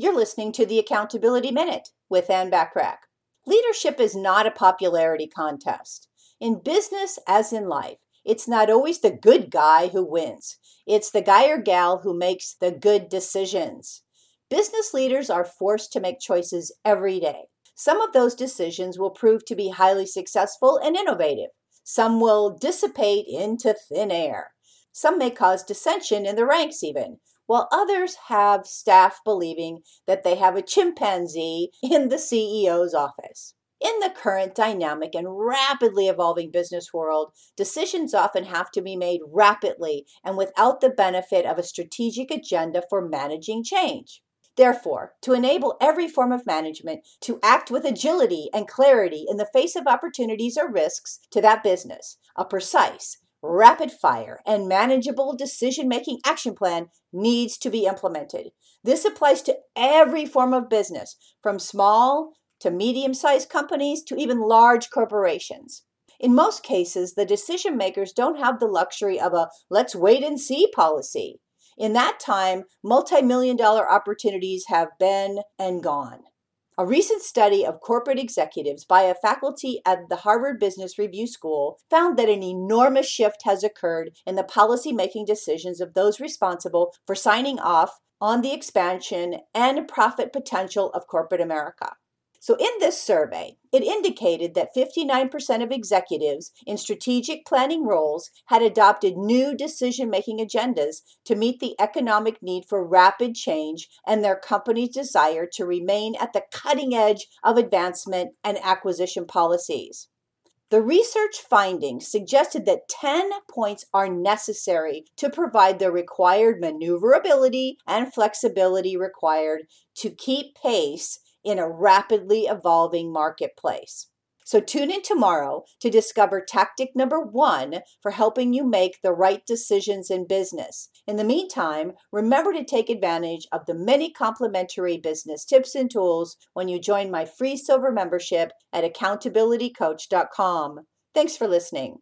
You're listening to the Accountability Minute with Ann Bachrach. Leadership is not a popularity contest. In business, as in life, it's not always the good guy who wins. It's the guy or gal who makes the good decisions. Business leaders are forced to make choices every day. Some of those decisions will prove to be highly successful and innovative. Some will dissipate into thin air. Some may cause dissension in the ranks, even, while others have staff believing that they have a chimpanzee in the CEO's office. In the current dynamic and rapidly evolving business world, decisions often have to be made rapidly and without the benefit of a strategic agenda for managing change. Therefore, to enable every form of management to act with agility and clarity in the face of opportunities or risks to that business, a precise, rapid fire, and manageable decision making action plan needs to be implemented. This applies to every form of business, from small to medium sized companies to even large corporations. In most cases, the decision makers don't have the luxury of a let's wait and see policy. In that time, multi million dollar opportunities have been and gone. A recent study of corporate executives by a faculty at the Harvard Business Review School found that an enormous shift has occurred in the policy making decisions of those responsible for signing off on the expansion and profit potential of corporate America. So, in this survey, it indicated that 59% of executives in strategic planning roles had adopted new decision making agendas to meet the economic need for rapid change and their company's desire to remain at the cutting edge of advancement and acquisition policies. The research findings suggested that 10 points are necessary to provide the required maneuverability and flexibility required to keep pace in a rapidly evolving marketplace. So tune in tomorrow to discover tactic number one for helping you make the right decisions in business. In the meantime, remember to take advantage of the many complimentary business tips and tools when you join my free silver membership at accountabilitycoach.com. Thanks for listening.